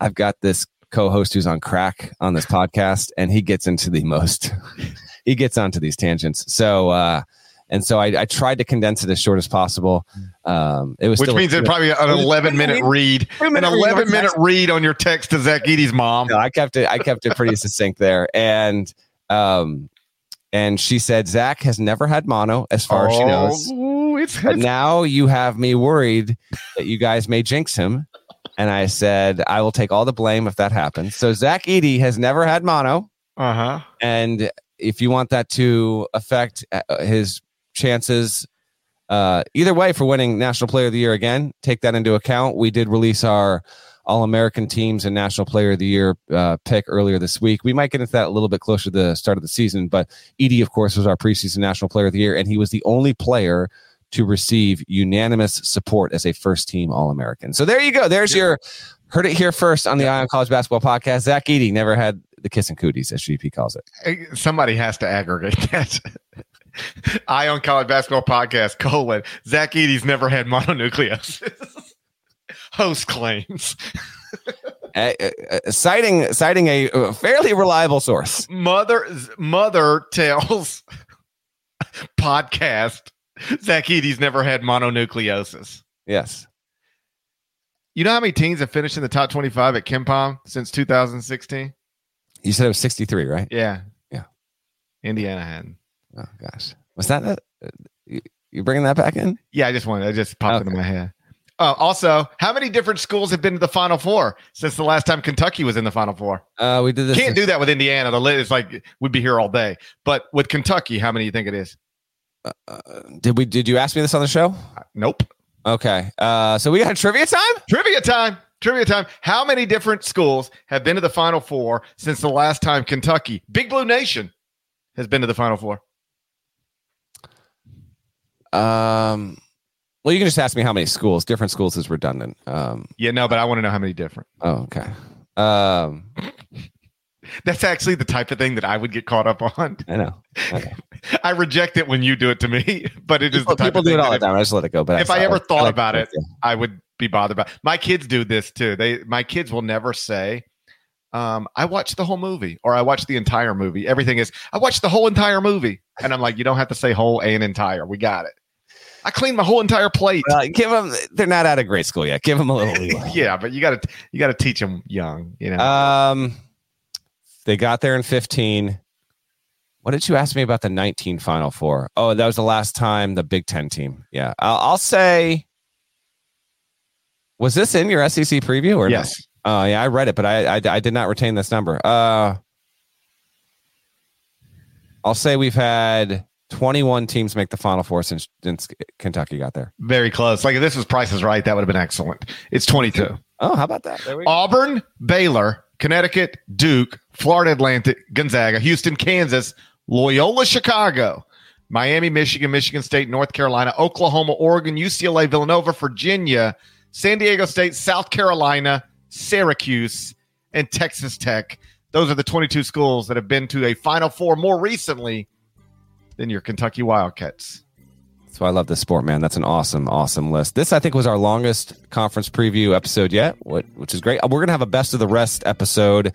I've got this co-host who's on crack on this podcast, and he gets into the most. [laughs] he gets onto these tangents. So, uh, and so I, I tried to condense it as short as possible. Um, it was Which still means it's probably an 11 minute read, an 11 minute read on your text to Zach Edey's mom. No, I kept it. I kept it pretty succinct there, and um, and she said Zach has never had mono, as far as she knows. Oh, it's, But it's now you have me worried that you guys may jinx him. And I said, I will take all the blame if that happens. So Zach Edey has never had mono. uh huh. And if you want that to affect uh, his chances, uh, either way for winning National Player of the Year again, take that into account. We did release our All American teams and National Player of the Year uh, pick earlier this week. We might get into that a little bit closer to the start of the season, but Edey, of course, was our preseason National Player of the Year, and he was the only player to receive unanimous support as a first team All American. So there you go. There's your heard it here first on the Eye on College Basketball Podcast. Zach Edey never had the kiss and cooties, as GP calls it. Somebody has to aggregate that. [laughs] Eye on college basketball podcast colon Zach Edey's never had mononucleosis. [laughs] Host claims Uh, uh, citing citing a uh, fairly reliable source. mother mother tells podcast Zach Edey's never had mononucleosis. Yes. You know how many teams have finished in the top 25 at KenPom since 2016? You said it was 63, right? Yeah. Yeah. Indiana hadn't. Oh gosh. Was that a, uh, you, bringing that back in? Yeah, I just wanted, it just popped Okay. into my head. Oh, also, how many different schools have been to the Final Four since the last time Kentucky was in the Final Four? Uh we did this Can't do that with Indiana. The list is like we'd be here all day. But with Kentucky, how many do you think it is? uh, did we did you ask me this on the show? Nope. Okay. Uh so we got trivia time? Trivia time. Trivia time. How many different schools have been to the Final Four since the last time Kentucky, Big Blue Nation, has been to the Final Four? Um well you can just ask me how many schools. Different schools is redundant. Um Yeah, no, but I want to know how many different. oh okay. Um [laughs] That's actually the type of thing that I would get caught up on. I know. Okay. [laughs] I reject it when you do it to me, [laughs] but it is People, the type of people do it all the time. I just let it go. But if I ever thought like about to- it, I would be bothered by. My kids do this too. They my kids will never say, um, "I watched the whole movie" or "I watched the entire movie." Everything is, "I watched the whole entire movie," and I'm like, "You don't have to say whole and entire. We got it." I cleaned my whole entire plate. Well, give them. They're not out of grade school yet. Give them a little [laughs] leeway. yeah, but you got to you got to teach them young. You know, Um, they got there in 15. What did you ask me about the 19 Final Four? Oh, that was the last time the Big Ten team. Yeah, I'll, I'll say. Was this in your SEC preview or no? Oh, yeah, I read it, but I, I I did not retain this number. Uh, I'll say we've had 21 teams make the Final Four since, since Kentucky got there. Very close. Like if this was Price is Right, that would have been excellent. It's 22. Oh, how about that? There we go. Auburn, Baylor, Connecticut, Duke, Florida Atlantic, Gonzaga, Houston, Kansas, Loyola, Chicago, Miami, Michigan, Michigan State, North Carolina, Oklahoma, Oregon, UCLA, Villanova, Virginia, San Diego State, South Carolina, Syracuse, and Texas Tech. Those are the 22 schools that have been to a Final Four more recently than your Kentucky Wildcats. That's why I love this sport, man. That's an awesome, awesome list. This, I think, was our longest conference preview episode yet, which is great. We're going to have a best of the rest episode,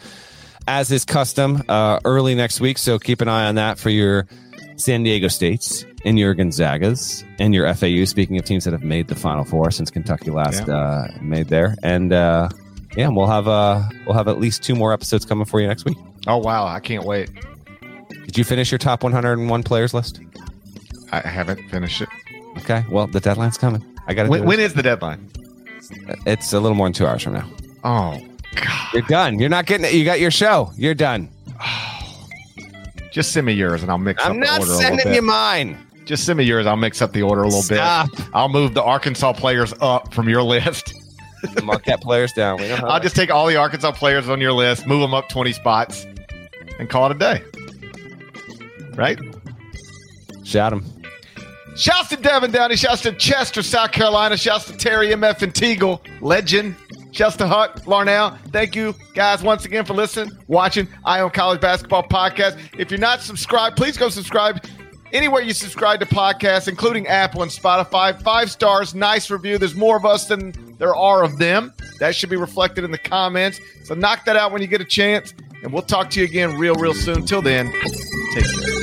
as is custom, uh, early next week. So keep an eye on that for your San Diego States and your Gonzagas and your FAU. Speaking of teams that have made the Final Four since Kentucky last uh, made there, and uh, yeah, we'll have uh, we'll have at least two more episodes coming for you next week. Oh, wow. I can't wait. Did you finish your top 101 players list? I haven't finished it. Okay, well the deadline's coming. I got to. When, when is the deadline? It's a little more than two hours from now. Oh, God. You're done. You're not getting it. You got your show. You're done. [sighs] Just send me yours and I'll mix I'm up not the order a little sending you mine. Just send me yours. I'll mix up the order a little Stop. bit. I'll move the Arkansas players up from your [laughs] list. The Marquette players down. We know I'll just take all the Arkansas players on your list, move them up 20 spots, and call it a day. Right? shout him. Shouts to Devin Downey. Shouts to Chester, South Carolina. Shouts to Terry MF and Teagle, legend. Shouts to Huck, Larnell. Thank you guys once again for listening, watching Eye on College Basketball Podcast. If you're not subscribed, please go subscribe anywhere you subscribe to podcasts, including Apple and Spotify. Five stars, nice review. There's more of us than there are of them. That should be reflected in the comments. So knock that out when you get a chance. And we'll talk to you again real, real soon. Till then, take care.